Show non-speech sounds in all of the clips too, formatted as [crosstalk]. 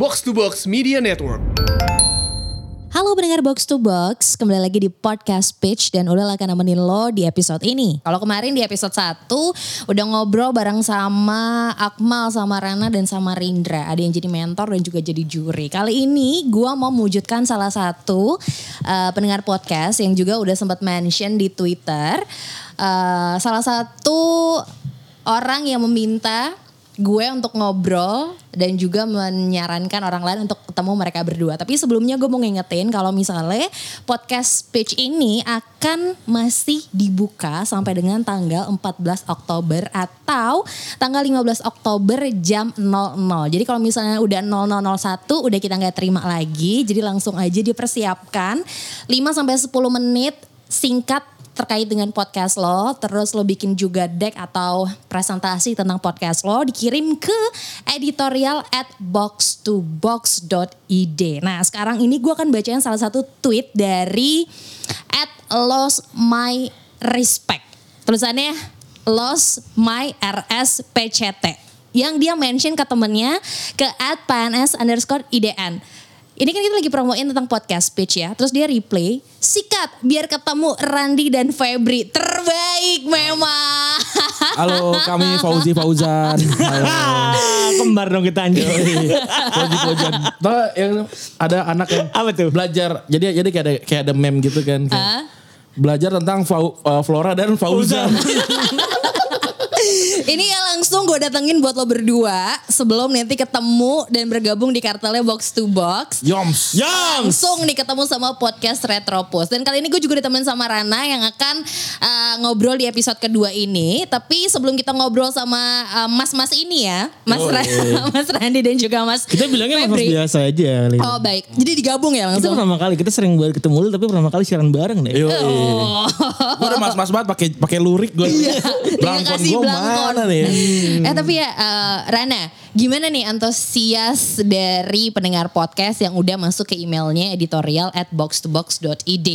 Box to Box Media Network. Halo pendengar Box to Box, kembali lagi di podcast Pitch dan udah akan nemenin lo di episode ini. Kalau kemarin di episode 1 udah ngobrol bareng sama Akmal, sama Rana dan sama Rindra. Ada yang jadi mentor dan juga jadi juri. Kali ini gua mau mewujudkan salah satu uh, pendengar podcast yang juga udah sempat mention di Twitter. Uh, salah satu orang yang meminta gue untuk ngobrol dan juga menyarankan orang lain untuk ketemu mereka berdua. Tapi sebelumnya gue mau ngingetin kalau misalnya podcast pitch ini akan masih dibuka sampai dengan tanggal 14 Oktober atau tanggal 15 Oktober jam 00. Jadi kalau misalnya udah 0001 udah kita nggak terima lagi. Jadi langsung aja dipersiapkan 5 sampai 10 menit singkat terkait dengan podcast lo, terus lo bikin juga deck atau presentasi tentang podcast lo, dikirim ke editorial at box to box.id. Nah sekarang ini gue akan bacain salah satu tweet dari at lost my respect. Tulisannya lost my rspct. Yang dia mention ke temennya ke at pns underscore idn ini kan kita lagi promoin tentang podcast pitch ya. Terus dia replay, sikat biar ketemu Randi dan Febri. Terbaik memang. Halo, kami Fauzi Fauzan. Halo. [laughs] Kembar dong kita anjir. Fauzi Fauzan. Tahu yang ada anak yang Apa tuh? belajar. Jadi jadi kayak ada kayak ada meme gitu kan. kayak Hah? Belajar tentang Fau- uh, Flora dan Fauzan. [laughs] Ini ya langsung gue datengin buat lo berdua sebelum nanti ketemu dan bergabung di kartelnya Box to Box. Yoms. Yoms. Langsung nih ketemu sama podcast Retropus. Dan kali ini gue juga ditemenin sama Rana yang akan uh, ngobrol di episode kedua ini. Tapi sebelum kita ngobrol sama uh, mas-mas ini ya. Mas, Oh, Ra- iya. [laughs] mas Randi dan juga Mas Kita bilangnya mas biasa aja kali. Oh baik, jadi digabung ya Kita langsung. pertama kali, kita sering banget ketemu lu tapi pertama kali siaran bareng deh. Yo. Oh. Gue udah mas-mas banget pakai pakai lurik gue. Belangkon Dikasih gue belangkon. Mana nih? Eh tapi ya eh, Rana, gimana nih antusias dari pendengar podcast yang udah masuk ke emailnya editorial at boxtobox.id?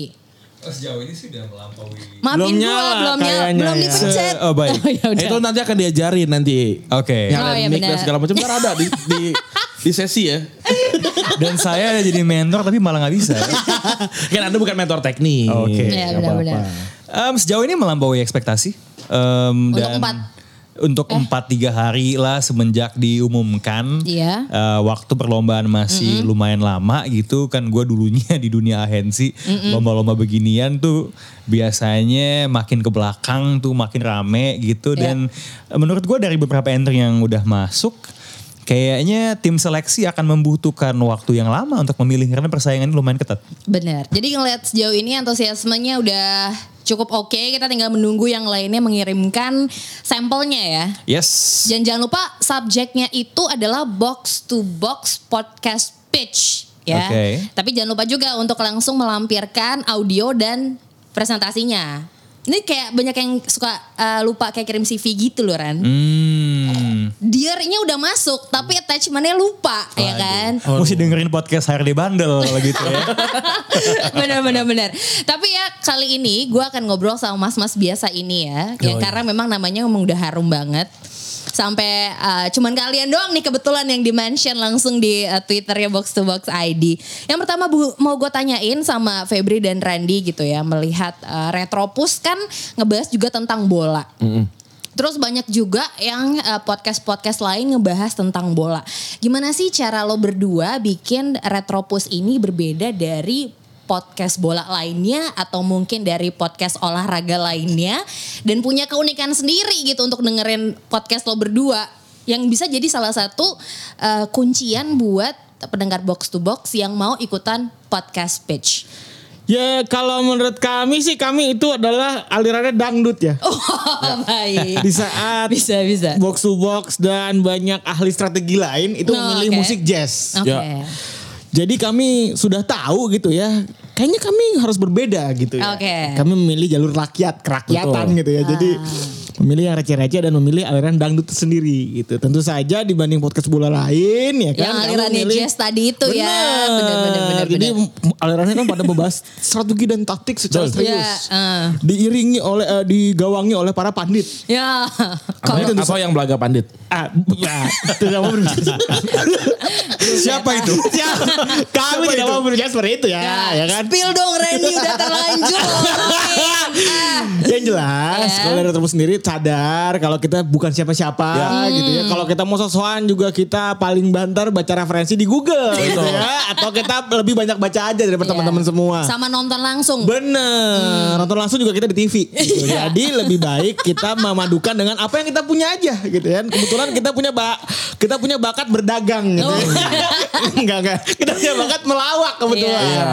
Oh, sejauh ini sih udah melampaui. Maafin Belum gua, nyala belum nyala, belum ya. dipencet. Oh, baik. [laughs] ya udah. Itu nanti akan diajarin nanti. Oke. Yang Oh, ada mic dan segala macam. Ntar ada di, di, di sesi ya. [laughs] Dan saya jadi mentor tapi malah nggak bisa. [laughs] kan anda bukan mentor teknik. Oke. Iya, Nggak benar-benar. apa-apa. Em, sejauh ini melampaui ekspektasi. Em, Untuk dan empat. Untuk empat tiga hari lah semenjak diumumkan. Iya. Eh, waktu perlombaan masih lumayan lama gitu kan gue dulunya di dunia agensi lomba-lomba beginian tuh biasanya makin ke belakang tuh makin rame gitu Iya. dan eh, menurut gue dari beberapa entry yang udah masuk kayaknya tim seleksi akan membutuhkan waktu yang lama untuk memilih karena persaingan lumayan ketat. Benar. Jadi ngeliat sejauh ini antusiasmenya udah cukup oke. Kita tinggal menunggu yang lainnya mengirimkan sampelnya ya. Yes. Dan jangan lupa subjeknya itu adalah box to box podcast pitch ya. Oke. Tapi jangan lupa juga untuk langsung melampirkan audio dan presentasinya. Ini kayak banyak yang suka uh, lupa kayak kirim CV gitu loh Ran. Hmm. Diarnya udah masuk tapi attachmentnya lupa ya kan. Mesti dengerin podcast HRD Bandel gitu ya. [laughs] bener bener bener. Tapi ya kali ini gue akan ngobrol sama mas-mas biasa ini ya, ya karena memang namanya memang udah harum banget. Sampai uh, cuman kalian doang nih kebetulan yang di-mention langsung di uh, Twitternya Box to Box ID. Yang pertama bu, mau gue tanyain sama Febri dan Randy gitu ya, melihat uh, Retropus kan ngebahas juga tentang bola. Terus banyak juga yang uh, podcast-podcast lain ngebahas tentang bola. Gimana sih cara lo berdua bikin Retropus ini berbeda dari podcast bola lainnya atau mungkin dari podcast olahraga lainnya dan punya keunikan sendiri gitu untuk dengerin podcast lo berdua yang bisa jadi salah satu uh, kuncian buat pendengar box to box yang mau ikutan podcast pitch. Ya kalau menurut kami sih kami itu adalah alirannya dangdut ya. Oh, [laughs] baik. Di saat Bisa bisa. box to box dan banyak ahli strategi lain itu Oh, memilih oke. musik jazz. Oke. Ya. Jadi kami sudah tahu gitu ya. Kayaknya kami harus berbeda gitu ya. Oke. Kami memilih jalur rakyat, kerakyatan Betul. gitu ya. Jadi memilih yang receh-receh dan memilih aliran dangdut sendiri gitu. Tentu saja dibanding podcast bola lain ya kan. Yang alirannya memilih- jazz tadi itu ya. Bener. Bener, bener, bener, Jadi bener. alirannya kan pada membahas [laughs] strategi dan taktik secara Betul. Ya, serius. eh. Diiringi oleh eh, digawangi oleh para pandit. Ya. [laughs] Apa, yang, apa yang belaga pandit? Ah, ya, tidak mau berbicara. Siapa itu? Kami tidak mau berbicara seperti itu ya, ya, kan? Spill dong Randy udah terlanjur. [laughs] Yang jelas, Ya. kalau dari teman sendiri sadar kalau kita bukan siapa-siapa gitu ya. Kalau kita mau sosokan juga kita paling banter baca referensi di Google gitu ya. Atau kita lebih banyak baca aja daripada Ya. teman-teman semua. Sama nonton langsung. Bener, nonton langsung juga kita di TV. gitu. [laughs] Jadi lebih baik kita memadukan dengan apa yang kita punya aja gitu kan. Kebetulan kita punya ba kita punya bakat berdagang gitu. Oh. [laughs] enggak enggak. Kita punya bakat melawak kebetulan. Iya.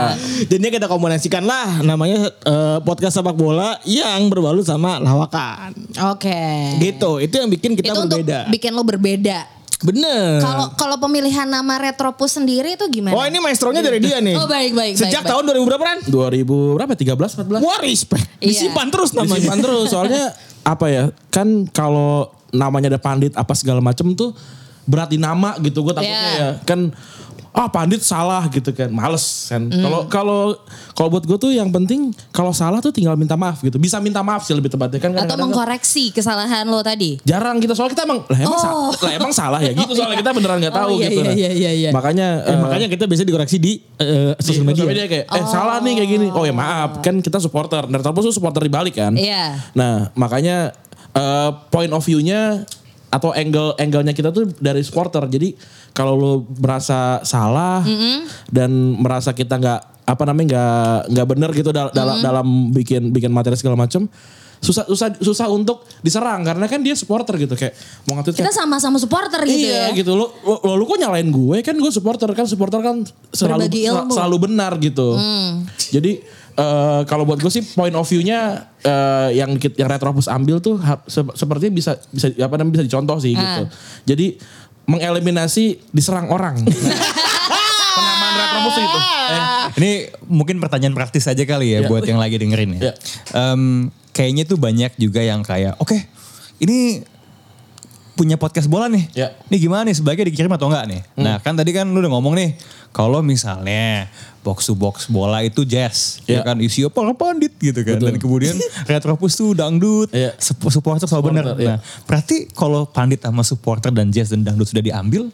Jadinya kita kombinasikan lah namanya eh, podcast sepak bola yang berbalut sama lawakan. Oke. Gitu. Itu yang bikin kita itu berbeda. untuk bikin lo berbeda. Bener. Kalau kalau pemilihan nama Retropus sendiri itu gimana? Oh ini maestronya dari dia nih. Oh, baik, baik, Sejak baik, tahun 2000 berapa kan? 2000 berapa? 13 14? Wah respect. Iya. Disimpan terus namanya. Disimpan terus soalnya [laughs] apa ya? Kan kalau namanya ada pandit apa segala macem tuh berarti nama gitu gue takutnya Iya. ya kan ah pandit salah gitu kan males kan Hmm. kalau kalau kalau buat gue tuh yang penting kalau salah tuh tinggal minta maaf gitu bisa minta maaf sih lebih tepatnya kan Atau mengkoreksi kesalahan lo tadi? jarang gitu soalnya kita emang lah emang, Oh. lah emang salah ya gitu soalnya kita beneran nggak [laughs] tahu Oh, iya, gitu iya, Nah, iya, iya, iya. makanya Eh, eh, makanya kita biasa dikoreksi di di sosial media. media kayak eh salah nih kayak gini oh ya maaf kan kita supporter dan terus supporter di balik kan Iya. nah makanya eh, point of view-nya atau angle angle-nya kita tuh dari supporter. Jadi kalau lo merasa salah dan merasa kita nggak apa namanya nggak nggak bener gitu dal- dalam dalam bikin bikin materi segala macam susah susah susah untuk diserang. Karena kan dia supporter gitu. Kayak mau ngatur Kita sama-sama supporter gitu iya ya. gitu. Lo, lo, lo, lu kok nyalain gue? Kan gue supporter. Kan supporter kan selalu. Hmm. selalu benar gitu. Jadi eh, kalau buat gue sih point of view-nya eh, yang yang Retropus ambil tuh ha- se- sepertinya bisa bisa apa namanya bisa dicontoh sih gitu Ah. jadi mengeliminasi diserang orang [laughs] penamaan Retropus itu eh, Ini mungkin pertanyaan praktis aja kali ya Ya. buat yang lagi dengerin ya. Ya. Em, kayaknya tuh banyak juga yang kayak, oke ini punya podcast bola nih. Ya. Ini gimana nih sebaiknya dikirim atau enggak nih? Nah kan tadi kan lu udah ngomong nih, kalau misalnya box to box bola itu jazz, ya, Ya. kan isi para pandit gitu kan. Dan kemudian [laughs] retropus tuh dangdut, sup- supporter selalu benar. Iya. Nah berarti kalau pandit sama supporter dan jazz dan dangdut sudah diambil,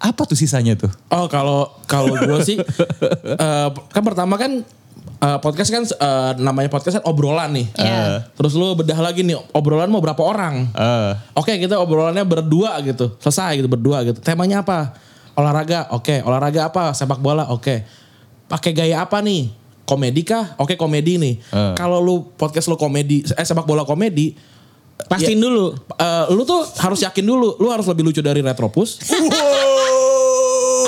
apa tuh sisanya tuh? Oh kalau kalau gue sih [laughs] eh, kan pertama kan eh, podcast kan eh, namanya podcast kan obrolan nih. Iya. Eh, terus lu bedah lagi nih obrolan mau berapa orang? Eh. Oke kita obrolannya berdua gitu selesai gitu berdua gitu. Temanya apa? Olahraga. Oke olahraga apa? Sepak bola. Oke. Pakai gaya apa nih? Komedi kah? Oke komedi nih. Eh. Kalau lu podcast lu komedi eh sepak bola komedi Pastiin ya, dulu. eh, lu tuh harus yakin dulu, lu harus lebih lucu dari Retropus.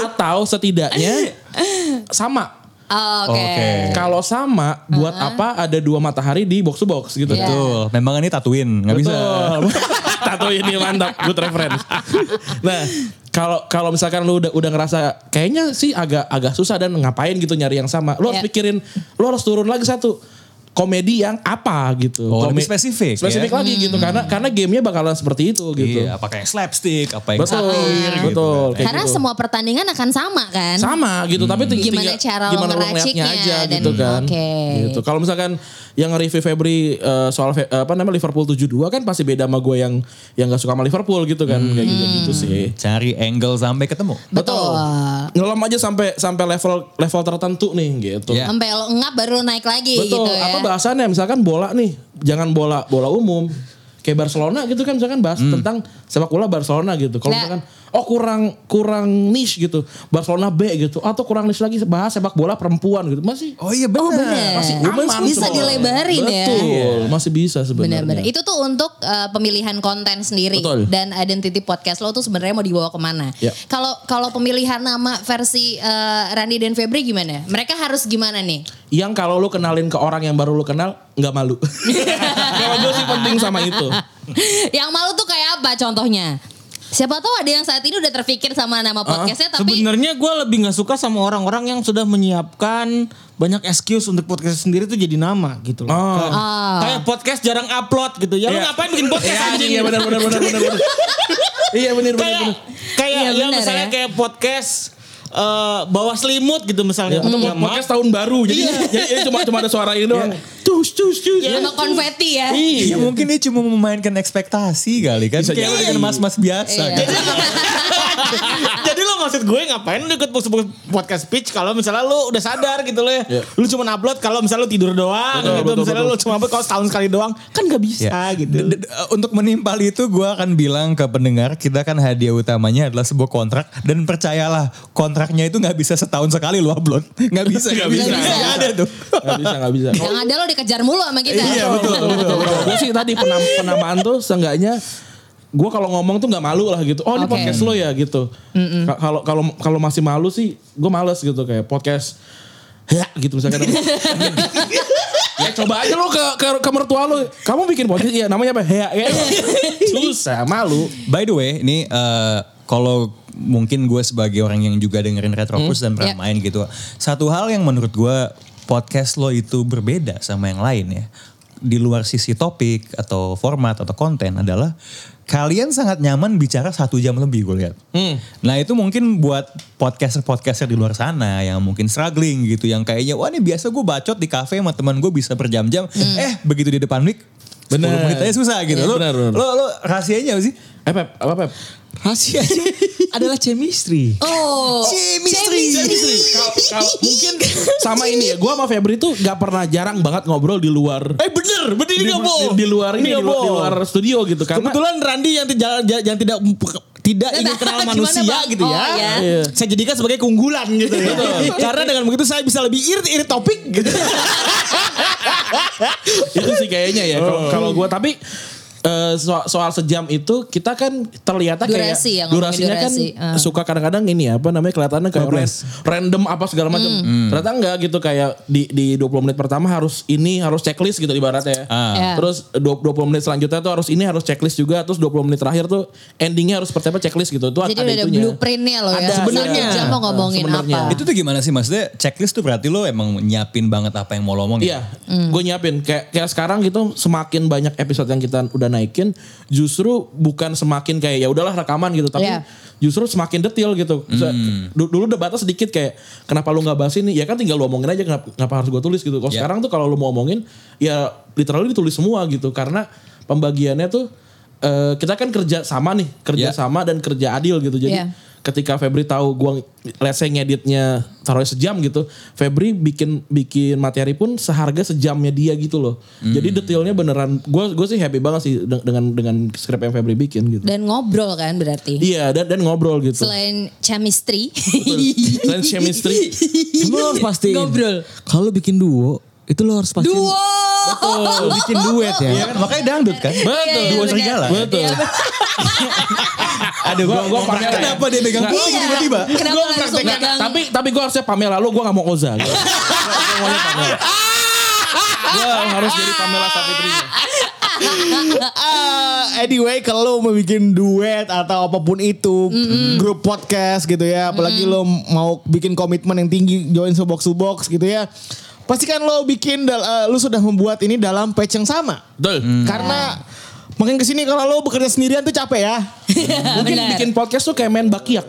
Atau setidaknya [laughs] sama. Oh, Oke. Oke. Kalau sama, buat apa ada dua matahari di box to box gitu. Iya. Betul. Memang ini tatuin, nggak bisa. [laughs] Tato ini mantap, good reference. nah, kalau kalau misalkan lu udah udah ngerasa kayaknya sih agak agak susah dan ngapain gitu nyari yang sama. Lu harus Iya. pikirin, lu harus turun lagi satu komedi yang apa gitu. Oh, lebih Kome- spesifik Spesifik ya. lagi gitu karena karena gamenya bakalan seperti itu gitu. Iya, apakah yang slapstick, apa yang Betul, satir gitu. betul. kan. Karena gitu. semua pertandingan akan sama kan? sama gitu tapi ting- Gimana tinggal- cara lo gimana ngeraciknya aja dan- gitu kan oke. gitu kalau misalkan yang review Febri eh, soal Fe- apa namanya Liverpool 72 kan pasti beda sama gue yang yang gak suka sama Liverpool gitu kan. Kayak gitu gitu sih. Cari angle sampai ketemu. Betul. ngelam aja sampai sampai level level tertentu nih gitu. Iya. Sampai lo ngap baru lo naik lagi betul. gitu ya. apa bahasannya? Misalkan bola nih jangan bola bola umum. Kayak Barcelona gitu kan misalkan bahas tentang sepak bola Barcelona gitu. Kalau misalkan oh kurang kurang niche gitu Barcelona B gitu atau kurang niche lagi bahas sepak bola perempuan gitu masih Oh iya Oh benar. bener. masih Aman Bisa sebenarnya. dilebarin ya. Betul, masih bisa sebenarnya. Benar-benar. Itu tuh untuk uh, pemilihan konten sendiri Betul. dan identity podcast lo tuh sebenarnya mau dibawa ke mana? Ya. Kalau kalau pemilihan nama versi uh, Randy dan Febri gimana? Mereka harus gimana nih? Yang kalau lu kenalin ke orang yang baru lu kenal nggak malu. [laughs] kalau gue sih penting sama itu. Yang malu tuh kayak apa contohnya? Siapa tahu ada yang saat ini udah terpikir sama nama podcastnya tapi Sebenarnya gue lebih nggak suka sama orang-orang yang sudah menyiapkan banyak excuse untuk podcast sendiri tuh jadi nama gitu loh. Kayak, kayak podcast jarang upload gitu. Ya lu Iya. ngapain bikin podcast Iya, anjing? Iya benar benar benar benar. [laughs] Iya benar benar kayak kayak Iya, ya misalnya ya. kayak podcast eh bawa selimut gitu misalnya. Atau Ya, maaf. podcast tahun baru jadi jadi [laughs] jadi cuma cuma ada suara ini doang. Cus cus cus. sama konfeti ya. Ya mungkin dia cuma memainkan ekspektasi kali kan. Bisa Kayak dengan mas-mas biasa. Iya. gitu. [laughs] [laughs] Maksud gue ngapain lu ikut podcast pitch kalau misalnya lu udah sadar gitu loh ya. Iya. Lu cuma upload kalau misalnya lu tidur doang Betul, gitu. betul, misalnya betul. lu cuma upload kalau setahun sekali doang. Kan gak bisa Ya. gitu. D- d- Untuk menimpal itu gue akan bilang ke pendengar kita kan hadiah utamanya adalah sebuah kontrak dan percayalah kontraknya itu nggak bisa setahun sekali lu upload [laughs] nggak bisa Nggak nggak bisa, bisa nggak nggak ada tuh Gak bisa gak bisa. Yang ada lo dikejar mulu sama kita. Iya betul betul betul. Kalau gue sih tadi penam, penamaan tuh seenggaknya gue kalau ngomong tuh nggak malu lah gitu. Oh ini Oke. podcast lo ya gitu. Ka- Kalau kalau kalau masih malu sih gue males gitu kayak podcast ya gitu misalkan. [laughs] ya coba aja lo ke, ke ke mertua lo. Kamu bikin podcast iya namanya apa? Ya, ya. [laughs] Susah malu. By the way, ini eh, kalau mungkin gue sebagai orang yang juga dengerin Retropus dan pernah Ya. main gitu. Satu hal yang menurut gue podcast lo itu berbeda sama yang lain ya. Di luar sisi topik atau format atau konten adalah kalian sangat nyaman bicara satu jam lebih gue lihat. Nah itu mungkin buat podcaster-podcaster di luar sana yang mungkin struggling gitu. Yang kayaknya wah ini biasa gue bacot di cafe sama teman gue bisa berjam-jam. Eh begitu di depan mic 10 Bener. menit aja susah gitu. Lo, Bener, bener. lo, lo rahasianya apa sih? Eh Pep, apa Pep? Rahasianya [laughs] adalah chemistry. Oh. Chemistry. Kalau mungkin sama ini ya, gue sama Febri tuh gak pernah jarang banget ngobrol di luar. Eh bener, bener ini di, gak di, di luar ini, di, luar, di luar studio gitu karena Kebetulan Randi yang tidak yang tidak tidak ingin kenal manusia Bang? gitu ya. Oh, iya. Iya. Saya jadikan sebagai keunggulan gitu ya. Karena dengan begitu saya bisa lebih irit-irit topik gitu. [laughs] itu sih kayaknya ya kalau kalau gue tapi eh, soal, soal sejam itu kita kan terlihatnya kayak Durasi ya, durasinya durasi. kan Ah. suka kadang-kadang ini ya apa namanya kelihatannya kayak ran- random apa segala macam Hmm. ternyata enggak gitu kayak di di 20 menit pertama harus ini harus checklist gitu ibaratnya ya. Ah. Ya. Terus 20 menit selanjutnya tuh harus ini harus checklist juga terus 20 menit terakhir tuh endingnya harus seperti apa checklist gitu. Itu Jadi ada ada itunya. blueprintnya loh ya. Ada, Sebenarnya jam mau ngomongin Sebenarnya. apa. Itu tuh gimana sih maksudnya checklist tuh berarti lo emang nyiapin banget apa yang mau lo omongin? Iya, gue nyiapin. Kayak kayak sekarang gitu semakin banyak episode yang kita udah naikin, justru bukan semakin kayak ya udahlah rekaman gitu, tapi Iya. justru semakin detail gitu. Du- Dulu batas sedikit kayak kenapa lu nggak bahas ini? Ya kan tinggal lu omongin aja kenapa, kenapa harus gue tulis gitu. Kalau Iya. sekarang tuh kalau lu mau omongin ya literally ditulis semua gitu karena pembagiannya tuh eh, kita kan kerja sama nih, kerja Iya. sama dan kerja adil gitu. Jadi Iya. Ketika Febri tahu gua let's say ngeditnya taruh sejam gitu, Febri bikin bikin materi pun seharga sejamnya dia gitu loh. Jadi detailnya beneran gua gue sih happy banget sih de- dengan dengan skrip yang Febri bikin gitu. Dan ngobrol kan berarti. Iya dan dan ngobrol gitu. Selain chemistry. Selain chemistry. Kamu lo harus pastiin. Ngobrol. Kalau bikin duo, itu lo harus pastiin. Duo. Lu bikin duet ya. Iya kan makanya dangdut kan? Betul. Iya, iya, Dua benar. serigala. Betul. [laughs] Aduh gua gua pamer. Kenapa dia megang Nggak. tiba-tiba? Iya. Gua langsung praktek- megang? tapi tapi gue harusnya Pamela lu gue gak mau Oza. [laughs] Gue maunya Pamela. gue harus jadi Pamela Savitri. Ah, anyway kalau lo mau bikin duet atau apa pun itu grup podcast gitu ya apalagi lo mau bikin komitmen yang tinggi join Subox Subox gitu ya pastikan lo bikin dal- eh, lo sudah membuat ini dalam patch yang sama Betul. karena makin ke sini kalau lo bekerja sendirian tuh capek ya [laughs] Mungkin Benar. bikin podcast tuh kayak main bakiak.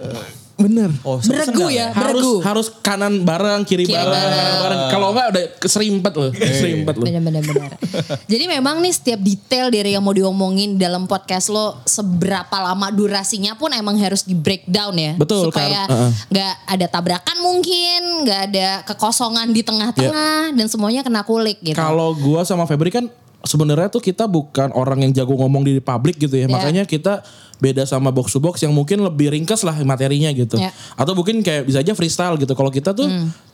bener Oh, Beregu ya, harus beregu. harus kanan bareng kiri, Kiri bareng, bareng. bareng. Kalau enggak udah keserimpet loh, keserimpet loh. Benar-benar benar. [laughs] Jadi memang nih setiap detail dari yang mau diomongin dalam podcast lo seberapa lama durasinya pun emang harus di breakdown ya. Betul, Supaya Kar. Uh-uh. nggak ada tabrakan mungkin, nggak ada kekosongan di tengah-tengah dan semuanya kena kulik gitu. Kalau gua sama Febri kan sebenarnya tuh kita bukan orang yang jago ngomong di publik gitu ya. Ya. Makanya kita beda sama box to box yang mungkin lebih ringkas lah materinya gitu. Ya. Atau mungkin kayak bisa aja freestyle gitu. Kalau kita tuh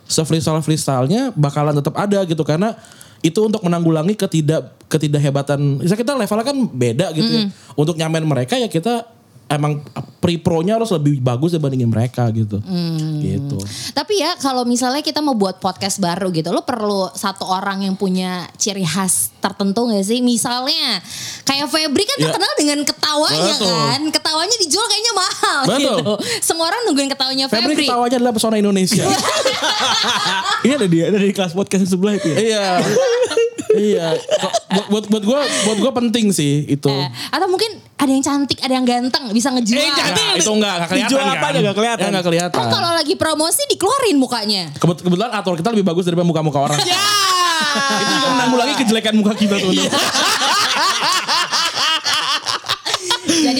se-freestyle freestylenya bakalan tetap ada gitu karena itu untuk menanggulangi ketidak ketidakhebatan. Misalnya kita levelnya kan beda gitu ya. Untuk nyamain mereka ya kita emang pre-pro-nya harus lebih bagus dibandingin mereka gitu. Hmm. Gitu. Tapi ya kalau misalnya kita mau buat podcast baru gitu, lo perlu satu orang yang punya ciri khas tertentu gak sih? Misalnya kayak Febri kan Ya. terkenal dengan ketawanya Betul. kan. Ketawanya dijual kayaknya mahal Betul. gitu. Semua orang nungguin ketawanya Febri Febri. ketawanya adalah pesona Indonesia. [laughs] Ini ada dia, ada di kelas podcast sebelah itu ya. iya. iya. Kok Buat buat buat gue buat gue penting sih itu. Eh, atau mungkin ada yang cantik, ada yang ganteng, bisa ngejual. Eh, cantik. Nah, itu enggak, enggak kelihatan Dijual kan. apa aja nggak kelihatan. Ya, nggak kelihatan. Kan kalau lagi promosi dikeluarin mukanya. Kebet- kebetulan atur kita lebih bagus daripada muka-muka orang. Ya. itu juga menanggulangi kejelekan muka kita [laughs] tuh.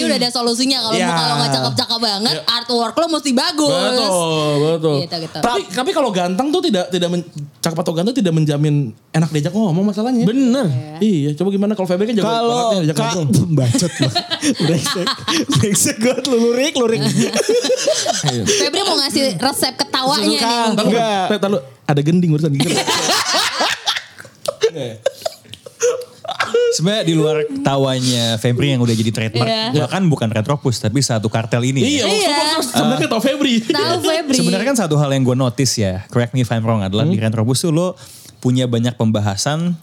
Iya. Jadi udah ada solusinya kalau Iya. muka lo gak cakep-cakep banget, artwork lo mesti bagus. Betul, betul. Gitu, gitu. Tapi tapi kalau ganteng tuh tidak tidak men, cakep atau ganteng tidak menjamin enak diajak ngomong masalahnya. Bener. Iya, coba gimana kalau Febri kan jago Kalau banget nih diajak ngobrol. [laughs] bacot lu. Brengsek. Brengsek gue lu lurik lurik. Febri mau ngasih resep ketawanya nih. Enggak. nggak? Ada gending barusan gitu. [laughs] Sebenarnya di luar tawanya Febri yang udah jadi trademark, Iya. bahkan bukan Retropus tapi satu kartel ini. Iya, Iya. maksudnya sebenarnya tau Febri. Tahu Febri. Sebenarnya kan satu hal yang gue notice ya, correct me if I'm wrong, adalah di Retropus tuh lo punya banyak pembahasan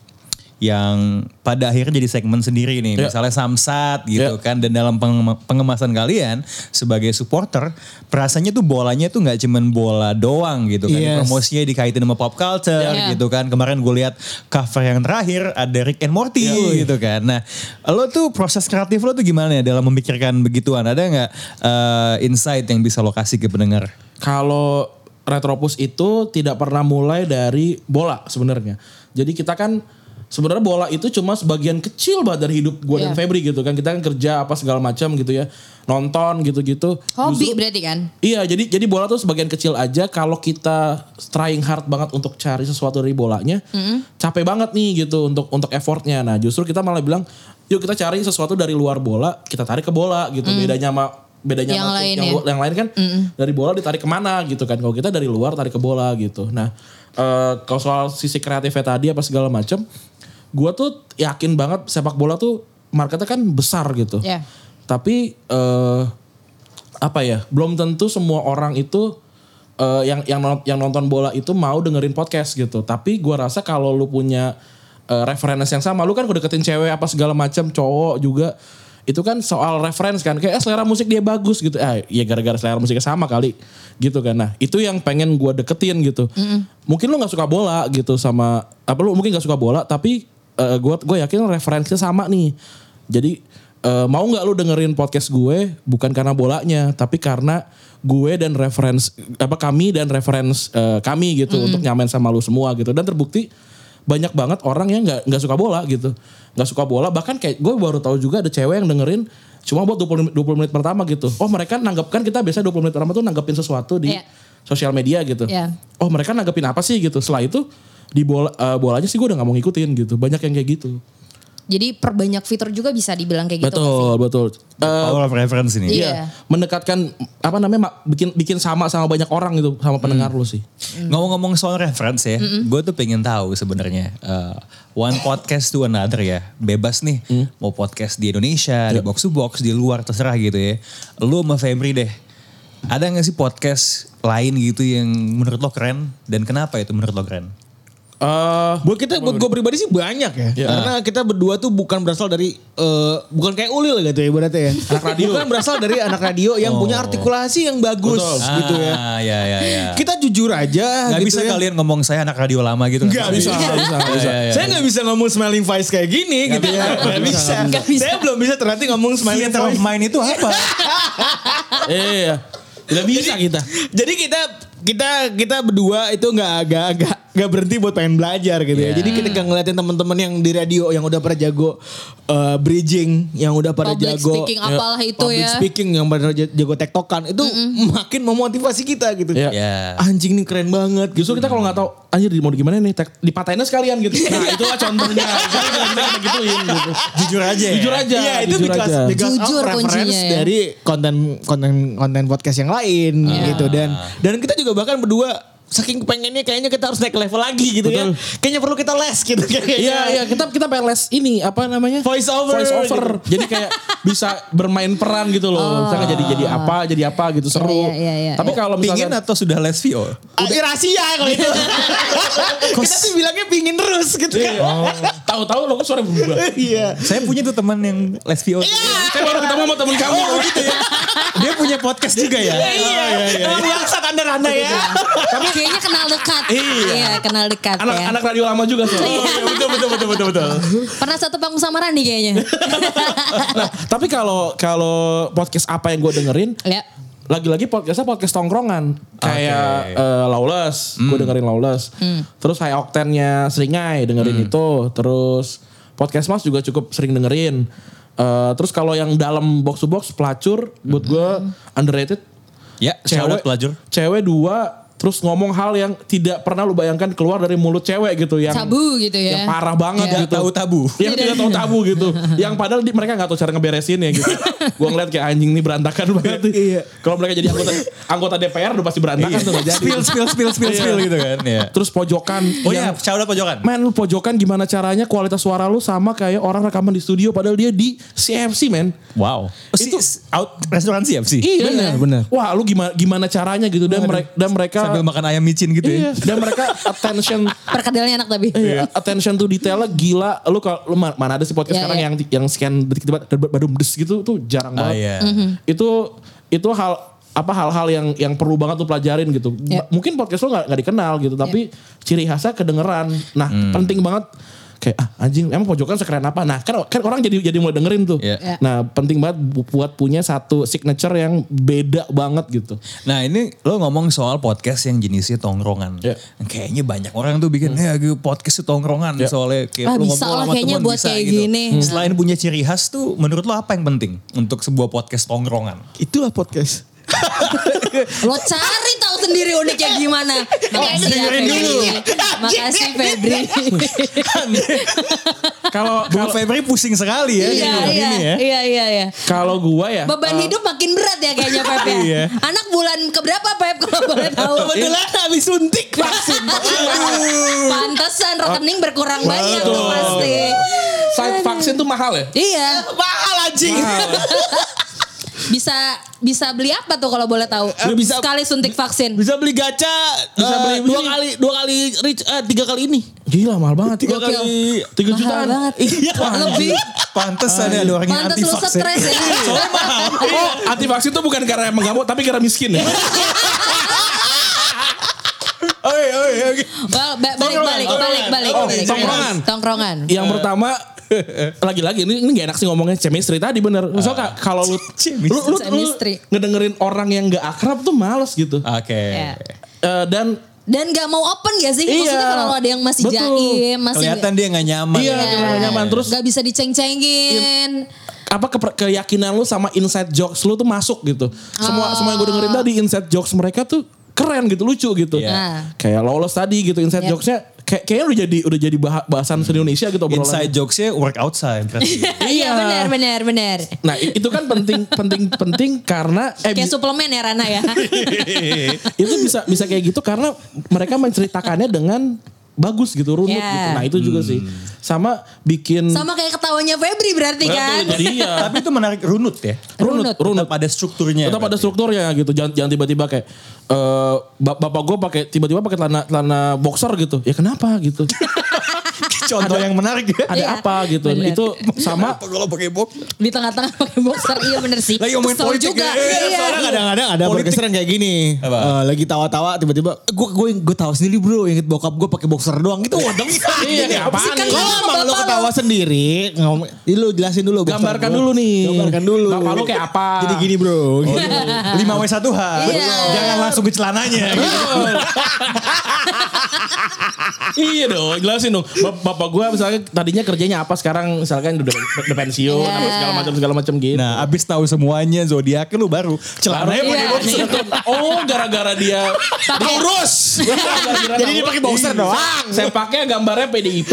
yang pada akhirnya jadi segmen sendiri nih. Ya. Misalnya Samsat gitu Ya. kan. Dan dalam pengema- pengemasan kalian sebagai supporter, perasanya tuh bolanya tuh nggak cuman bola doang gitu kan. Yes. Promosinya dikaitin sama pop culture Ya. gitu kan. Kemarin gue lihat cover yang terakhir ada Rick and Morty gitu kan. Nah lo tuh proses kreatif lo tuh gimana ya dalam memikirkan begituan? Ada nggak eh, insight yang bisa lo kasih ke pendengar? Kalau Retropus itu tidak pernah mulai dari bola sebenarnya. Jadi kita kan sebenarnya bola itu cuma sebagian kecil banget dari hidup gue dan Iya. Febri gitu kan. Kita kan kerja apa segala macam gitu ya. Nonton gitu-gitu. Hobi Justru- berarti kan? Iya, jadi jadi bola tuh sebagian kecil aja. Kalau kita trying hard banget untuk cari sesuatu dari bolanya, capek banget nih gitu untuk untuk effortnya. Nah, justru kita malah bilang, yuk kita cari sesuatu dari luar bola, kita tarik ke bola gitu. Bedanya sama bedanya Yang sama lain yang, ya. yang lain kan dari bola ditarik ke mana gitu kan. Kalau kita dari luar tarik ke bola gitu. Nah, eh, kalau soal sisi kreatifnya tadi apa segala macam, gua tuh yakin banget sepak bola tuh marketnya kan besar gitu. Iya. Tapi eh apa ya? Belum tentu semua orang itu eh, yang yang yang nonton bola itu mau dengerin podcast gitu. Tapi gua rasa kalau lu punya eh, referensi yang sama, lu kan udah deketin cewek apa segala macam, cowok juga itu kan soal reference kan kayak eh, selera musik dia bagus gitu ah ya gara-gara selera musiknya sama kali gitu kan nah itu yang pengen gua deketin gitu mungkin lu nggak suka bola gitu sama apa lu mungkin nggak suka bola tapi eh, gua gue yakin referensinya sama nih. Jadi eh, mau nggak lu dengerin podcast gue bukan karena bolanya tapi karena gue dan reference apa kami dan reference eh, kami gitu untuk nyamain sama lu semua gitu. Dan terbukti banyak banget orang yang nggak nggak suka bola gitu. Nggak suka bola bahkan kayak gue baru tahu juga ada cewek yang dengerin cuma buat 20 menit, 20 menit pertama gitu. Oh mereka nanggapkan kita biasa 20 menit pertama tuh nanggapin sesuatu di Iya. sosial media gitu. Iya. oh mereka nanggapin apa sih gitu? Setelah itu di bola eh, bolanya sih gue udah nggak mau ngikutin gitu banyak yang kayak gitu Jadi perbanyak fitur juga bisa dibilang kayak gitu. betul betul Eh, Power of reference ini. Iya. Iya, mendekatkan apa namanya mak- bikin bikin sama sama banyak orang gitu sama pendengar lu sih. Ngomong-ngomong soal reference ya, gue tuh pengen tahu sebenarnya uh, one podcast to another ya, bebas nih mau podcast di Indonesia, di box to box, di luar terserah gitu ya. Lu sama Febri deh, ada gak sih podcast lain gitu yang menurut lo keren dan kenapa itu menurut lo keren? Eh Buat kita, buat gue pribadi sih banyak ya. Karena kita berdua tuh bukan berasal dari, eh, bukan kayak Ulil gitu ya ibaratnya ya. Anak radio. Bukan berasal dari anak radio yang punya artikulasi yang bagus gitu ya. Ah, ya ya ya. Kita jujur aja Gak gitu bisa ya. kalian ngomong saya anak radio lama gitu. Bisa, nggak bisa, nggak bisa. Iya, iya, Saya nggak bisa ngomong smiling face kayak gini gitu ya. Nggak bisa. Nggak bisa. Saya belum bisa terhati ngomong smiling Theater of face. mind itu apa? [laughs] iya. Tidak bisa kita. Jadi kita kita kita berdua itu nggak agak agak nggak berhenti buat pengen belajar gitu ya. Iya. Jadi kita ngeliatin teman-teman yang di radio yang udah pada jago uh, bridging, yang udah pada Public jago speaking apalah itu public ya. speaking yang pada jago tektokan itu makin memotivasi kita gitu. Iya. Ya. Anjing nih keren banget. Justru kita kalau nggak tahu anjir mau gimana nih tek, dipatahinnya sekalian gitu. Nah [laughs] itulah contohnya. Gituin gitu. Jujur aja. ya? Jujur aja. Iya itu jujur because, aja. because Jujur of reference ya. dari konten konten konten podcast yang lain Iya. gitu dan dan kita juga bahkan berdua saking pengennya kayaknya kita harus naik level lagi gitu kan. Kayaknya perlu kita les gitu [laughs] kayaknya. Iya iya kita kita pengen les ini apa namanya Voice over. voice over jadi kayak bisa bermain peran gitu loh misalnya jadi jadi apa jadi apa gitu seru Iya, iya, iya. tapi kalau Pingin atau sudah les VO? Ah, rahasia kalau itu. [laughs] kita tuh bilangnya pingin terus gitu kan. tahu-tahu lo kok suara berubah [laughs] Iya. Saya punya tuh teman yang les VO. saya baru ketemu sama temen kamu gitu ya Dia punya podcast juga ya? Iya, iya. Bangsat anda-anda ya. Tapi kayaknya kenal dekat. Iya, kenal dekat anak ya. anak radio lama juga soalnya Iya, betul, betul, betul, betul, betul. Pernah satu panggung sama Randi kayaknya. [laughs] nah tapi kalau kalau podcast apa yang gue dengerin ya. lagi-lagi podcastnya podcast tongkrongan. Kayak eh, Lawless. Gue dengerin Lawless. Terus High Octane-nya Seringai dengerin itu. Terus podcast Mas juga cukup sering dengerin. Eh, terus kalau yang dalam box to box pelacur buat gue underrated. Ya, out pelajur. cewek dua terus ngomong hal yang tidak pernah lu bayangkan keluar dari mulut cewek gitu yang Tabu gitu ya. yang parah banget Iya. gitu Tahu tabu. [laughs] yang tidak tahu tabu gitu [laughs] yang padahal di- mereka nggak tahu cara ngeberesin ya gitu [laughs] gua ngeliat kayak anjing nih berantakan banget iya. kalau mereka jadi anggota anggota DPR udah pasti berantakan tuh nggak jadi Spill, spill, spill, spill, spill gitu kan. Ya. terus pojokan Oh iya, shout out pojokan. Men lu pojokan gimana caranya kualitas suara lu sama kayak orang rekaman di studio padahal dia di CFC men. Wow. Itu out restoran sih. Iya Benar, benar. Wah lu gimana gimana caranya gitu dan mereka dan mereka Sambil makan ayam micin gitu iya, ya. dan mereka attention Perkedelnya enak tapi. Iya, attention to detailnya gila. Lu kalau lu ma- mana ada sih podcast Iya, sekarang iya. yang yang sekian detik debat badum des gitu tuh jarang Ah, banget. iya. Itu itu hal apa hal-hal yang yang perlu banget lu pelajarin gitu. Iya. Ba- Mungkin podcast lu nggak nggak dikenal gitu, tapi ciri khasnya kedengeran. Nah, penting banget kayak ah anjing emang pojokan sekeren apa nah kan kan orang jadi jadi mulai dengerin tuh Iya. Iya. nah penting banget bu- buat punya satu signature yang beda banget gitu Nah ini lo ngomong soal podcast yang jenisnya tongkrongan. Ya. Kayaknya banyak orang tuh bikin ya gue podcast itu tongkrongan Ya. soalnya kayak Ah, lo bisa ngobrol lah sama kayaknya teman buat bisa kayak gitu. gini. Selain punya ciri khas tuh menurut lo apa yang penting untuk sebuah podcast tongkrongan? Itulah podcast. Lo cari tahu sendiri uniknya gimana. Makasih ya dengerin Febri. dulu. Makasih Febri. kalau Bung Febri pusing sekali ya. Iya, iya, ya. iya, iya, iya. kalau gua ya Beban hidup makin berat ya kayaknya Pep ya. Iya. Anak bulan keberapa Pep kalau boleh tahu? Kebetulan habis suntik vaksin. Pantesan rekening berkurang banyak tuh pasti. side vaksin tuh mahal ya Iya. Mahal anjing. [laughs] Bisa bisa beli apa tuh kalau boleh tahu? Eh, bisa- Sekali suntik vaksin. Bisa beli gacha. Bisa eh, beli dua kali dua kali rich eh, tiga kali ini. Gila mahal banget. Tiga Gokil. kali Tiga Mahal jutaan. banget. Iya. Lebih. Pantesan ya ada orang yang Pantes anti lu vaksin. stres ya. [laughs] Oh, anti vaksin tuh bukan karena emang gak mau, tapi karena miskin ya. Oi, oi, oi. Well, ba- balik balik balik balik. Oh, balik. tongkrongan. Tongkrongan. Yang pertama lagi-lagi ini ini gak enak sih ngomongnya chemistry tadi bener. Misalnya kalau lu, [laughs] Chemistry. lu, lu, lu Chemistry. ngedengerin orang yang gak akrab tuh males gitu. Oke. Ya. Eh, dan Dan gak mau open gak sih? Maksudnya Iya. kalau ada yang masih Betul. jaim, masih Kelihatan dia gak nyaman. iya, Iya. gak nyaman terus Gak bisa diceng-cengin. apa keper- keyakinan lu sama inside jokes lu tuh masuk gitu. Semua semua yang gue dengerin tadi inside jokes mereka tuh keren gitu, lucu gitu. Iya. Nah. Kayak Lawless tadi gitu inside Iya. jokesnya kayak kayaknya udah jadi udah jadi bah- bahasan se-Indonesia gitu obrolan. Inside jokesnya work outside. berarti. [laughs] Iya benar benar benar. Nah itu kan penting penting penting karena eh Kayak suplemen ya Rana ya. [laughs] itu bisa bisa kayak gitu karena mereka menceritakannya dengan bagus gitu runut Ya. gitu. Nah itu juga sih sama bikin Sama kayak ketawanya Febri berarti kan. Iya [laughs] Tapi itu menarik runut ya. runut runut Tetap ada strukturnya. tetap ada strukturnya gitu jangan jangan tiba-tiba kayak eh bap- bapak gue pakai tiba-tiba pakai celana celana boxer gitu ya kenapa gitu [laughs] [laughs] Contoh yang menarik ya. ada Iya, apa gitu bener. itu sama kalau pakai box? Di tengah-tengah pakai boxer iya bener sih. Lagi ngomongin Kesel politik juga. ya. Iya, Iya. Soalnya kadang-kadang ada yang kayak gini. Apa? Eh, lagi tawa-tawa tiba-tiba gue gue gue tahu sendiri bro inget bokap gue pakai boxer doang gitu. Wadeng. Iya, nih apaan nih? Kalau Sama emang lu bapak ketawa sendiri ngomong, ini lu jelasin dulu. Gambarkan dulu nih. Gambarkan dulu. Bapak lu kayak apa? Jadi gini bro. Gitu. 5 w 1 h Iya. Jangan langsung ke celananya. gitu. [laughs] iya dong, jelasin dong. Bap- Bapak gue misalnya tadinya kerjanya apa sekarang misalkan udah, udah pensiun Iya. apa segala macam segala macam gitu. Nah abis tahu semuanya zodiak lu baru celananya Iya. boxer. [laughs] oh gara-gara dia diurus. Jadi dia pakai boxer doang. Saya pakai gambarnya PDIP.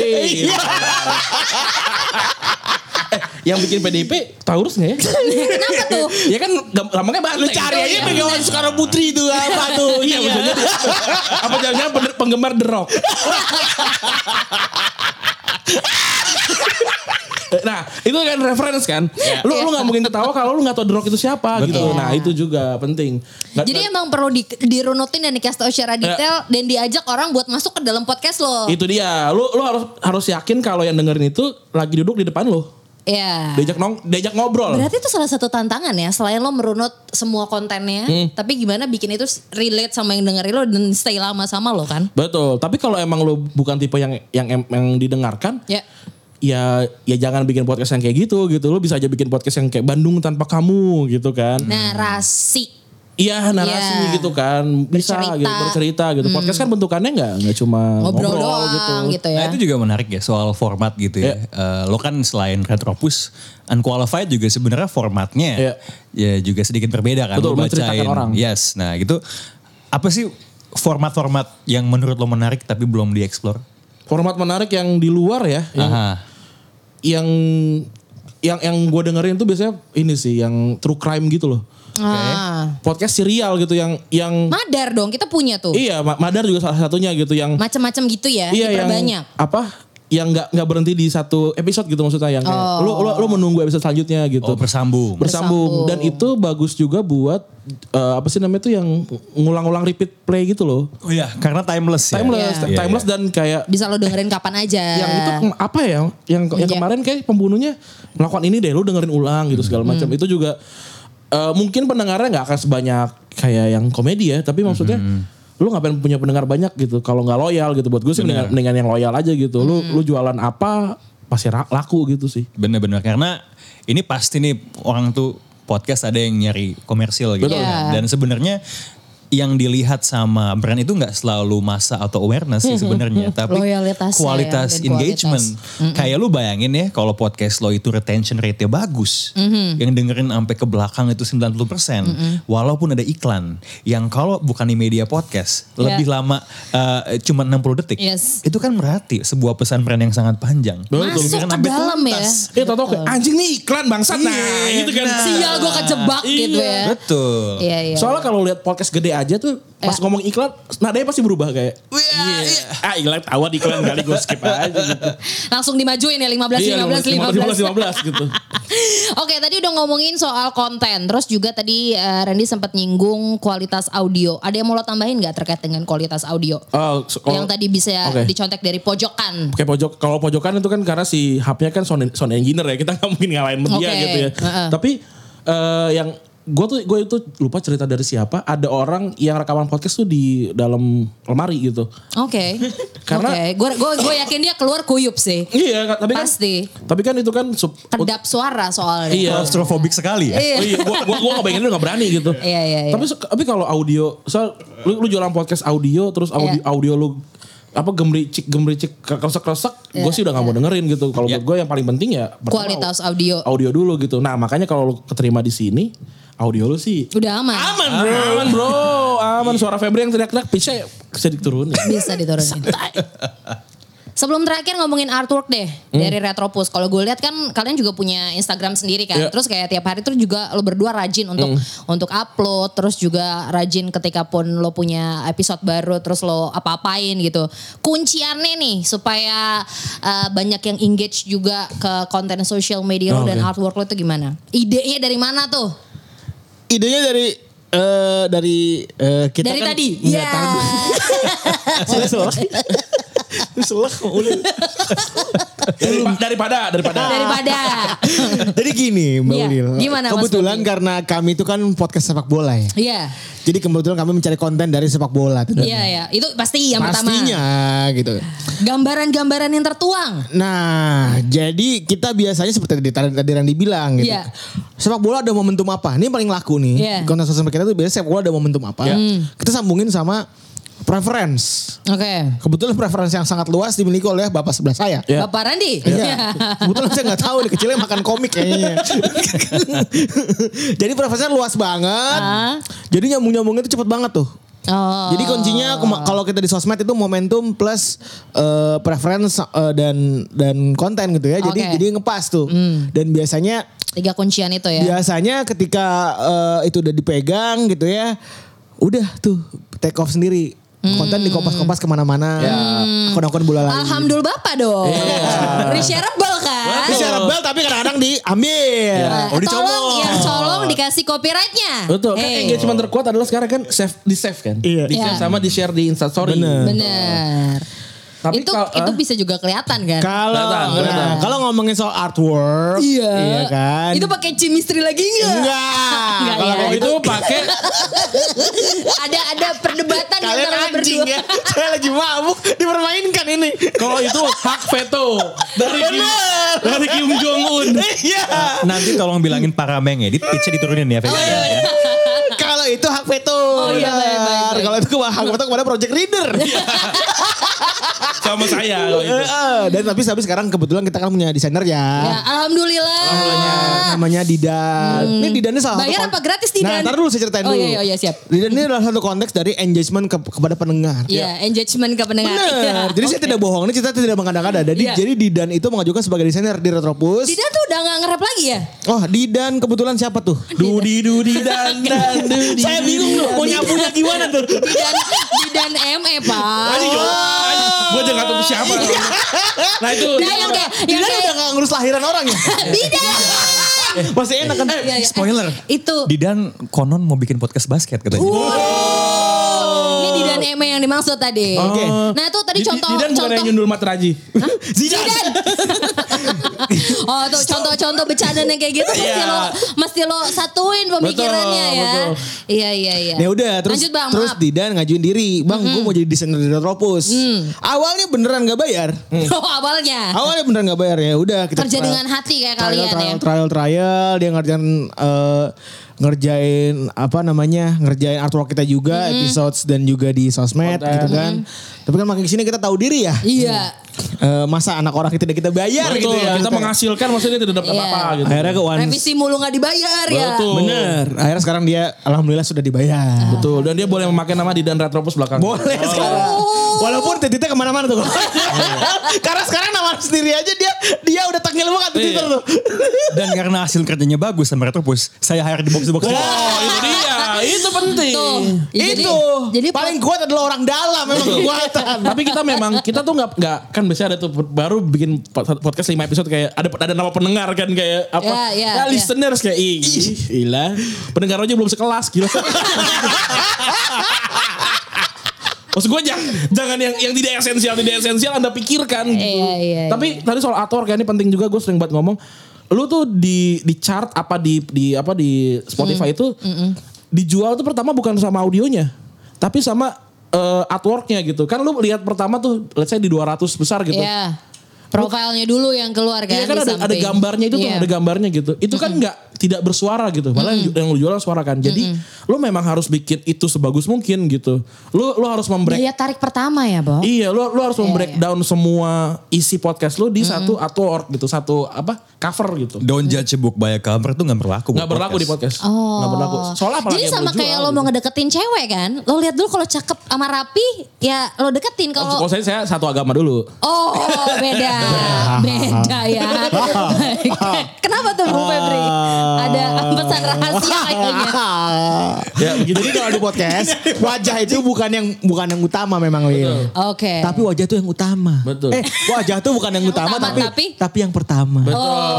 Eh, yang bikin PDIP Taurus nggak ya? [laughs] Kenapa tuh? ya kan gampangnya banteng. Cari aja Megawati Soekarno Putri itu apa tuh? Iya. Apa jangan-jangan pen- penggemar The Rock? [laughs] [laughs] Nah itu kan reference kan. Lu lu nggak mungkin ketawa kalau lu nggak tahu The Rock itu siapa gitu. Nah itu juga penting. Nggak- Jadi emang perlu di, dirunutin dan dikasih tahu secara detail dan diajak orang buat masuk ke dalam podcast lo. itu dia. Lu lu harus harus yakin kalau yang dengerin itu lagi duduk di depan lu. Iya. Diajak nong, diajak ngobrol. Berarti itu salah satu tantangan ya, selain lo merunut semua kontennya, Hmm. tapi gimana bikin itu relate sama yang dengerin lo dan stay lama sama lo kan? Betul. Tapi kalau emang lu bukan tipe yang yang em- yang didengarkan, Ya. ya ya jangan bikin podcast yang kayak gitu gitu. Lu bisa aja bikin podcast yang kayak Bandung tanpa kamu gitu kan. Narasi. Iya narasi Iya. gitu kan bisa Bercerita. gitu bercerita gitu. Podcast kan bentukannya nggak nggak cuma Ngobrol, ngobrol, doang gitu. gitu, ya. Nah itu juga menarik ya soal format gitu ya. Eh, lo kan selain Retropus, Unqualified juga sebenarnya formatnya Iya. ya juga sedikit berbeda kan. Betul, lo bacain. orang. Yes, nah gitu. Apa sih format-format yang menurut lo menarik tapi belum dieksplor? Format menarik yang di luar ya, yang Aha. yang yang, yang gue dengerin tuh biasanya ini sih yang true crime gitu loh. Ah. Podcast serial gitu yang yang Madar dong, kita punya tuh. iya Ma- Madar juga salah satunya gitu yang Macam-macam gitu ya, iya yang diperbanyak. apa yang nggak nggak berhenti di satu episode gitu maksudnya yang kayak lu, lu lu menunggu episode selanjutnya gitu. Oh bersambung. bersambung. Bersambung. dan itu bagus juga buat eh, apa sih namanya tuh yang ngulang-ulang repeat play gitu loh. Oh iya, karena timeless ya. Timeless, Iya. timeless dan kayak Bisa lo dengerin kapan aja. yang itu apa ya? Yang yang Iya. kemarin kayak pembunuhnya melakukan ini deh, lu dengerin ulang gitu segala macam. Hmm. Itu juga eh, mungkin pendengarnya nggak akan sebanyak kayak yang komedi ya, tapi maksudnya lu ngapain punya pendengar banyak gitu kalau nggak loyal gitu buat gue sih mendingan, mendingan yang loyal aja gitu. Lu Hmm. lu jualan apa pasti laku gitu sih. Bener-bener karena ini pasti nih orang tuh podcast ada yang nyari komersil gitu. Betul. Iya. Dan sebenarnya yang dilihat sama brand itu nggak selalu masa atau awareness sih sebenarnya, tapi Loyalitasnya kualitas ya, dan engagement. Kayak lu bayangin ya kalau podcast lo itu retention rate-nya bagus, yang dengerin sampai ke belakang itu 90%, walaupun ada iklan yang kalau bukan di media podcast Ya. lebih lama eh, cuma 60 detik. Yes. Itu kan berarti sebuah pesan brand yang sangat panjang. Masuk ke dalam ya. tuntas. Eh tau kayak anjing nih iklan bangsat nah gitu kan. Sial gue kejebak gitu Iya. ya. Betul. Iya, iya. Soalnya kalau lihat podcast gede aja tuh pas Ya. ngomong iklan nadanya pasti berubah kayak. Iya. Ah iklan tawa di iklan kali gue skip aja gitu. Langsung dimajuin ya 15 Iya, 15 15. 15 gitu. [laughs] Oke, tadi udah ngomongin soal konten. Terus juga tadi eh, Randy sempat nyinggung kualitas audio. Ada yang mau lo tambahin nggak terkait dengan kualitas audio? Oh, so- yang tadi bisa Oke. dicontek dari pojokan. Kayak pojok kalau pojokan itu kan karena si hubnya kan sound, sound engineer ya kita nggak mungkin ngalahin sama dia Oke, gitu ya. heeh. Tapi eh, yang gue tuh gue itu lupa cerita dari siapa. Ada orang yang rekaman podcast tuh di dalam lemari gitu. Oke. Karena- Oke, gue gue gue yakin dia keluar kuyup sih. Iya, tapi kan Pasti. tapi kan itu kan sub, Kedap suara soalnya. Iya. Klaustrofobik sekali ya. Iya. Oh iya, gua gua gua gak bayangin lu gak berani gitu. Iya, iya, iya. Tapi tapi kalau audio, so, lu lu jualan podcast audio terus audio Iya. audio lu apa gemericik gemericik kresek kresek gue sih udah gak mau dengerin gitu kalau Iya. buat gue yang paling penting ya Kualitas audio. audio dulu gitu nah makanya kalau lu keterima di sini audio lu sih Udah aman. aman bro aman bro aman suara Febri yang teriak-teriak bisa bisa diturunin Bisa diturunin. Sebelum terakhir ngomongin artwork deh dari Retropus. Kalau gue lihat kan kalian juga punya Instagram sendiri kan. Iya. Terus kayak tiap hari tuh juga lo berdua rajin untuk untuk upload, terus juga rajin ketika pun lo punya episode baru terus lo apa-apain gitu. Kunciannya nih supaya uh, banyak yang engage juga ke konten social media lo Oh, dan oke. artwork lo itu gimana? Idenya dari mana tuh? Idenya dari eh dari eh, kita dari kan tadi. Iya. [laughs] Salah salah. Salah udah. Daripa- daripada daripada [laughs] Daripada. Jadi gini Mbak Iya, Ulil. gimana, Kebetulan karena kami itu kan podcast sepak bola ya. Iya. Jadi kebetulan kami mencari konten dari sepak bola. tentunya. Iya ya, itu pasti yang pertama. Pastinya gitu. Gambaran-gambaran yang tertuang. Nah, jadi kita biasanya seperti tadi tadi tadi Randy bilang gitu. Iya. Sepak bola ada momentum apa? Ini yang paling laku nih. Iya. Hmm. Konten sosial kita tuh biasanya sepak bola ada momentum apa? Kita sambungin sama preference. Oke. Kebetulan preference yang sangat luas dimiliki oleh bapak sebelah saya. Iya. Bapak Randi. Iya. Kebetulan saya nggak tahu nih kecilnya makan komik kayaknya. [laughs] Jadi preferensinya luas banget. Ah. Jadi nyambung-nyambungnya itu cepet banget tuh. Oh. Jadi kuncinya kalau kita di sosmed itu momentum plus eh, preference eh, dan dan konten gitu ya. Jadi Oke. jadi ngepas tuh. Dan biasanya Tiga kuncian itu ya. biasanya ketika eh, itu udah dipegang gitu ya, udah tuh take off sendiri. Konten dikopas-kopas ke mana-mana. Akun-akun bola lain. Alhamdulillah Bapak dong. Reshareable kan? Rebel tapi kadang-kadang diambil. Eh, Oh, tolong dicolong. yang colong dikasih copyrightnya. Betul, kan Eh, engagement terkuat adalah sekarang kan save di save kan. Iya. Di save Iya. sama di share di Instastory. Bener. Bener. Tapi itu kalau- itu bisa juga kelihatan kan? Kalau nah, kalau ngomongin soal artwork, iya kan? Itu pakai chemistry lagi nggak? enggak. Enggak Kalau ya. itu pakai ada ada perdebatan Kalian antara anjing berdua. ya. Saya lagi mabuk dipermainkan ini. kalau itu hak veto dari Kim, dari Kim Jong Un. Iya. Nanti tolong bilangin para meng edit pitch diturunin ya. Oh, Vega. iya, iya. Kalau itu hak veto. Oh, iya, baik, baik, Benar. baik. Kalau itu hak veto kepada project leader. [laughs] Sama saya kalau itu. Eh, eh, Dan tapi tapi sekarang kebetulan kita kan punya desainer Ya, ya. alhamdulillah. Namanya Didan. Ini Didan ini salah Hmm. Bayar apa gratis, Didan? Nah, ntar dulu saya ceritain Oh, dulu. iya, iya, siap. Didan ini adalah satu konteks dari engagement ke- kepada pendengar. Iya, engagement ke pendengar. Iya. Benar. Jadi saya tidak bohong, ini cerita tidak mengada-ngada. Jadi Iya. jadi Didan itu mengajukan sebagai desainer di Retropus. Didan tuh udah gak nge-rap lagi ya? Oh, Didan kebetulan siapa tuh? Dudi dudi dan [laughs] dan dudi. Saya bingung tuh mau nyapunya gimana tuh. Didan, Didan ME, Pak. Ayo, ayo. Gue aja gak tahu itu siapa. Nah itu. Nah, yang kayak, yang kayak, udah gak ngurus lahiran orang ya? [laughs] Didan. Masih enak kan? Iya, iya. Spoiler. Itu. Didan konon mau bikin podcast basket katanya. Wow. Ini Didan ME yang dimaksud tadi. Oke. Nah, itu tadi Di- contoh Didan bukan contoh yang nyundul Matraji. [laughs] Zidan. [laughs] oh tuh contoh-contoh bercanda yang kayak gitu mesti Iya. lo mesti lo satuin pemikirannya Betul, ya. betul. Iya iya iya. Ya udah terus Lanjut bang, terus maaf. Didan ngajuin diri, "Bang, gue mau jadi desainer di Retropus." Awalnya beneran gak bayar. [laughs] Oh awalnya Awalnya beneran gak bayar ya. Udah kita kerja trial- dengan hati kayak trial, kalian trial, ya. trial, trial, dia ngerjain eh, ngerjain apa namanya ngerjain artwork kita juga episodes dan juga di sosmed Konten. gitu kan. Tapi kan makin ke sini kita tahu diri ya. Iya. Eh, masa anak orang tidak kita bayar gitu Betul, ya. kita menghasilkan maksudnya tidak dapat Iya. apa-apa gitu. akhirnya ke one Revisi mulu nggak dibayar ya. Betul. bener. Akhirnya sekarang dia alhamdulillah sudah dibayar. Betul, dan dia boleh memakai nama Didan Retropus belakang. boleh sekarang. Walaupun titiknya ke mana-mana tuh. Karena sekarang nama sendiri aja dia dia udah tanggal banget di Twitter tuh. Dan karena hasil kerjanya bagus sama Retropus, saya hire di box to box. Oh, itu dia. Itu penting. Tuh. Ya, jadi- itu jadi paling kuat adalah orang dalam memang kekuatan Tapi kita memang kita tuh nggak nggak kan biasanya ada tuh baru bikin pod- podcast 5 episode kayak ada ada nama pendengar kan kayak apa? Ya, ya, ya, ya. listeners kayak ih gila. Pendengar aja belum sekelas gila. Maksud gue jangan, jangan yang yang tidak esensial tidak esensial anda pikirkan gitu. Iya, iya, Tapi tadi soal artwork ya ini penting juga gue sering banget ngomong. Lu tuh di di chart apa di di apa di Spotify Mm. itu dijual tuh pertama bukan sama audionya, tapi sama eh, artworknya gitu. Kan lu lihat pertama tuh let's say di 200 besar gitu. Iya. Profilnya dulu yang keluar kan. Iya kan ada, ada gambarnya itu tuh Iya. ada gambarnya gitu. Itu kan nggak tidak bersuara gitu. Malah yang, yang lu jualan suara kan. Jadi lu memang harus bikin itu sebagus mungkin gitu. Lu lu harus membreak Daya tarik pertama ya, Bo. Iya, lu lu harus Iya, membreakdown semua isi podcast lu di satu artwork gitu, satu apa cover gitu. Don't judge a book by a cover tuh gak berlaku. Nggak berlaku di podcast. Oh. Nggak berlaku. Soalnya apalagi Jadi sama kayak lo mau gitu. ngedeketin cewek kan. Lo lihat dulu kalau cakep sama rapi ya lo deketin Oh, kalau kalau saya saya satu agama dulu. Oh beda, [laughs] beda ya. [laughs] Kenapa tuh Bung Febri? Ada pesan rahasia kayaknya. [laughs] Ya begitu. Jadi kalau di podcast wajah itu bukan yang bukan yang utama memang. Oke. Tapi wajah itu yang utama. Betul. Eh, wajah itu bukan yang, Yang utama, utama, tapi, tapi- tapi yang pertama. Betul.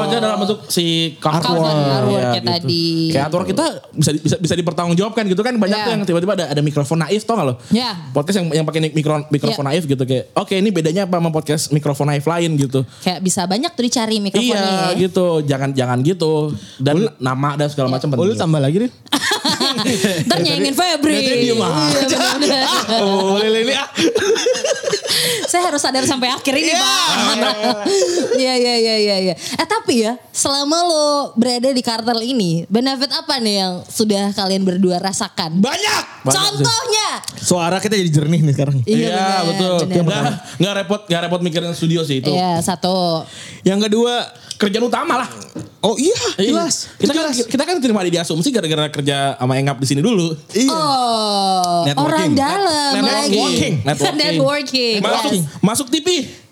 Wajah dalam bentuk si. Cover, Iya, artworknya gitu. tadi. Kayak artwork kita bisa bisa bisa dipertanggungjawabkan gitu kan banyak Iya. tuh yang tiba-tiba ada ada mikrofon naif tau gak lo? Iya. Podcast yang yang pakai mikro, mikrofon Iya. naif gitu kayak oke ini bedanya apa sama podcast mikrofon naif lain gitu. Kayak bisa banyak tuh dicari mikrofonnya. Iya ya. gitu, jangan jangan gitu. Dan nama dan segala macam Oh, lu penting. tambah lagi deh. [laughs] Ntar nyanyiin Febri. Iya. [laughs] Oh, lele ini ah. Saya harus sadar sampai akhir ini, Bang. Iya, iya, iya, iya, iya. Eh, tapi ya, selama lo berada di kartel ini, benefit apa nih yang sudah kalian berdua rasakan? Banyak. Banyak sih. Contohnya. Suara kita jadi jernih nih sekarang. Iya, bener, betul. bener. Nggak, nggak repot nggak repot mikirin studio sih itu. Iya, satu. Yang kedua kerjaan utama lah. Oh iya, Iya. jelas. Kita kan kita kan terima di asumsi gara-gara kerja sama Engap di sini dulu. Iya. Oh, Networking. orang dalam lagi. Networking. Networking. [laughs] Networking. Masuk yes. masuk TV.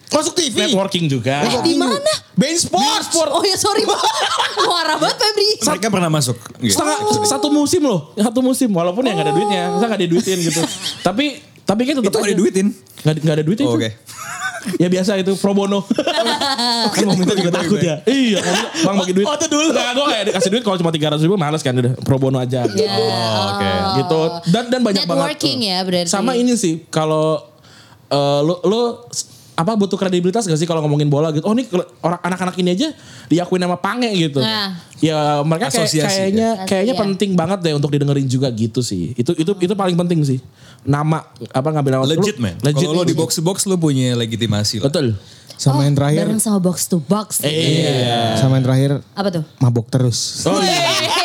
Masuk TV. Networking juga. Eh, di mana? Bein Sport. Oh ya sorry. [laughs] Muara banget Febri. Mereka pernah masuk. Gitu. Setengah, satu musim loh, satu musim walaupun ya nggak ada duitnya, kita nggak diduitin gitu. tapi tapi kan tetap Itu diduitin? Nggak di- nggak ada duitnya Oh, itu. Oke. Ya biasa itu pro bono. [laughs] kan mau minta juga takut ya. Iya, bang bagi duit. Oh, itu dulu. Nggak, gue kayak dikasih duit kalau cuma 300 ribu males kan udah pro bono aja. Ya, oke. Gitu. Dan dan banyak Networking banget. ya berarti. Sama ini sih kalau eh, lo lo apa butuh kredibilitas gak sih kalau ngomongin bola gitu? Oh ini orang anak-anak ini aja diakuin sama Pange gitu. Nah. Ya mereka kayak, Asosiasi, kayaknya ya. kayaknya Iya. penting banget deh untuk didengerin juga gitu sih. Itu itu itu paling penting sih. Nama apa ngambil nama Legit lu- man. Legit. Kalau lo di box to box lo punya legitimasi lah. Betul. Sama yang terakhir. Bareng sama box to box. Iya. Sama yang terakhir Apa tuh? mabok terus. Oh iya. [laughs]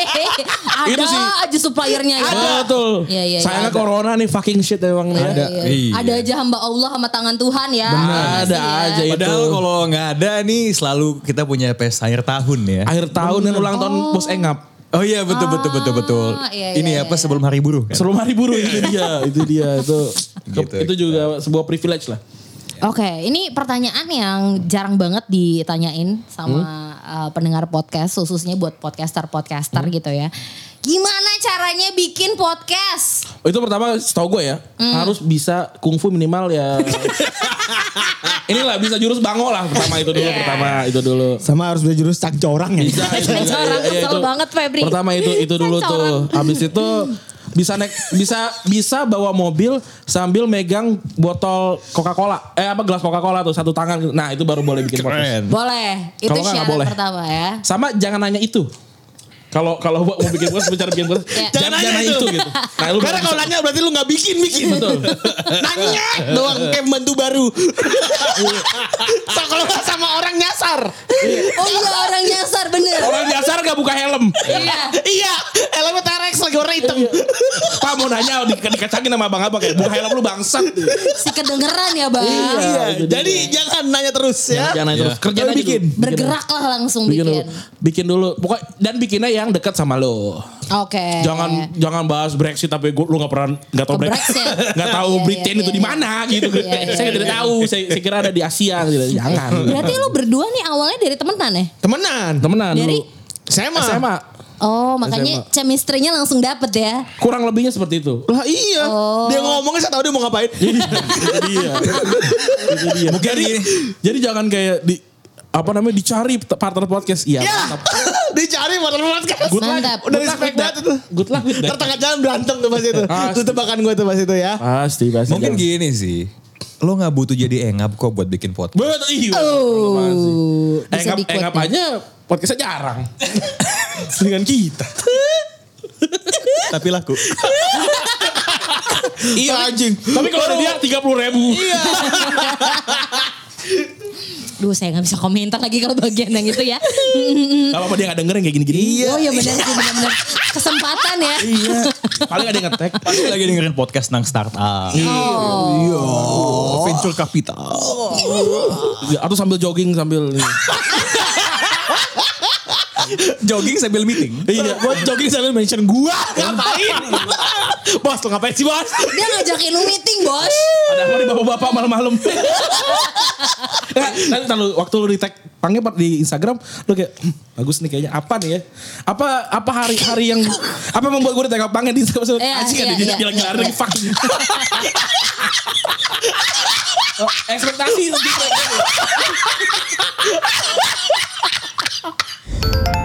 Ada Itu sih. aja suppliernya ya. Betul. Iya, iya, iya. Sayangnya corona nih fucking shit emang nih ya. Ada. Iya. Iya. Ada aja hamba Allah sama tangan Tuhan ya. Ada Pasti ya. aja itu. Padahal kalau nggak ada nih selalu kita punya pesta akhir tahun ya. Akhir tahun dan ulang tahun Bos Engap. Oh iya betul betul betul betul. iya, Ini iya, apa iya. sebelum hari buruh kan? Sebelum hari buruh itu dia, itu dia itu Gitu. itu juga sebuah privilege lah. Oke, ini pertanyaan yang jarang banget ditanyain sama uh, pendengar podcast, khususnya buat podcaster-podcaster gitu ya. Gimana caranya bikin podcast? Oh, itu pertama setahu gue ya harus bisa kungfu minimal ya. [laughs] Inilah bisa jurus bango lah pertama itu dulu pertama itu dulu. Sama harus belajar jurus cangcorang ya. Bisa, bisa, Cangcorang, iya, iya, kesel itu. banget, Febri. Pertama itu itu dulu tuh. Cangcorang. Habis itu bisa naik bisa bisa bawa mobil sambil megang botol Coca-Cola. Eh apa gelas Coca-Cola tuh satu tangan. Nah, itu baru boleh bikin podcast. Boleh, itu syarat boleh. pertama ya. Sama jangan nanya itu. Kalau kalau mau bikin podcast bicara bikin podcast, [laughs] Ya. jangan, jangan nanya itu gitu. [laughs] Nah, lu Karena kalau nanya berarti lu gak bikin bikin. Betul. [laughs] nanya doang kayak pembantu baru. so, kalau gak sama orang nyasar. Oh iya orang nyasar bener. Orang dasar gak buka helm. Iya. iya, helmnya T-Rex lagi warna hitam. Pak mau nanya di, dikacangin sama abang-abang kayak buka helm lu bangsat. Si kedengeran ya bang. Iya, itu dia. jadi jangan nanya terus ya. Jangan nanya terus. Kerja bikin. dulu. Bergeraklah langsung Bikin bikin. dulu. Bikin dulu. Pokok dan bikinnya yang dekat sama lo. Oke. Jangan jangan bahas Brexit tapi gua, lu gak pernah nggak tahu Brexit. [laughs] Nggak tahu Iya, Britain iya, itu iya, di mana gitu. Iya, iya, saya tidak iya. tahu. Saya, saya kira ada di Asia gitu. Jangan. Berarti lu berdua nih awalnya dari temenan ya? Temenan. Temenan Dari? SMA. SMA. Oh makanya chemistry-nya langsung dapet ya. Kurang lebihnya seperti itu. Lah iya. Oh. Dia ngomongnya saya tahu dia mau ngapain. itu dia. [laughs] itu dia. jadi, jadi jangan kayak di apa namanya dicari partner podcast. Iya. Ya, mantap. [laughs] dicari partner podcast. Good luck. Mantap. Udah Good respect banget itu. Good luck with that. Jalan berantem tuh pas itu. [laughs] Pasti. Itu tebakan gue tuh pas itu ya. Pasti pasti. Mungkin gini sih. Lo nggak butuh jadi engap kok buat bikin podcast. Betul iya. Oh, Engap, engap aja podcastnya jarang. [laughs] Dengan kita. Tapi laku. Iya anjing. Tapi kalau ada dia 30 ribu. Iya. Duh saya gak bisa komentar lagi kalau bagian yang itu ya. Gak apa-apa dia gak dengerin kayak gini-gini. Oh iya benar sih [laughs] benar-benar kesempatan ya. Iya. Paling ada yang ngetek. Pasti lagi dengerin podcast nang startup. Oh. Oh, venture capital. Atau sambil jogging sambil. [laughs] [laughs] Jogging sambil meeting. iya. Buat jogging sambil mention gua. Ngapain? [laughs] bos lu ngapain sih bos? Dia ngajakin lu meeting bos. Ada apa nih bapak-bapak malam-malam. [laughs] Nanti lalu waktu lu di tag panggil di Instagram lu kayak "Hmm, bagus nih kayaknya apa nih ya? Apa apa hari-hari yang apa yang membuat gue di tag panggil di Instagram? Iya, Anjing iya, ada dia iya. bilang lagi fucking. Oh, ekspektasi gitu. Bye.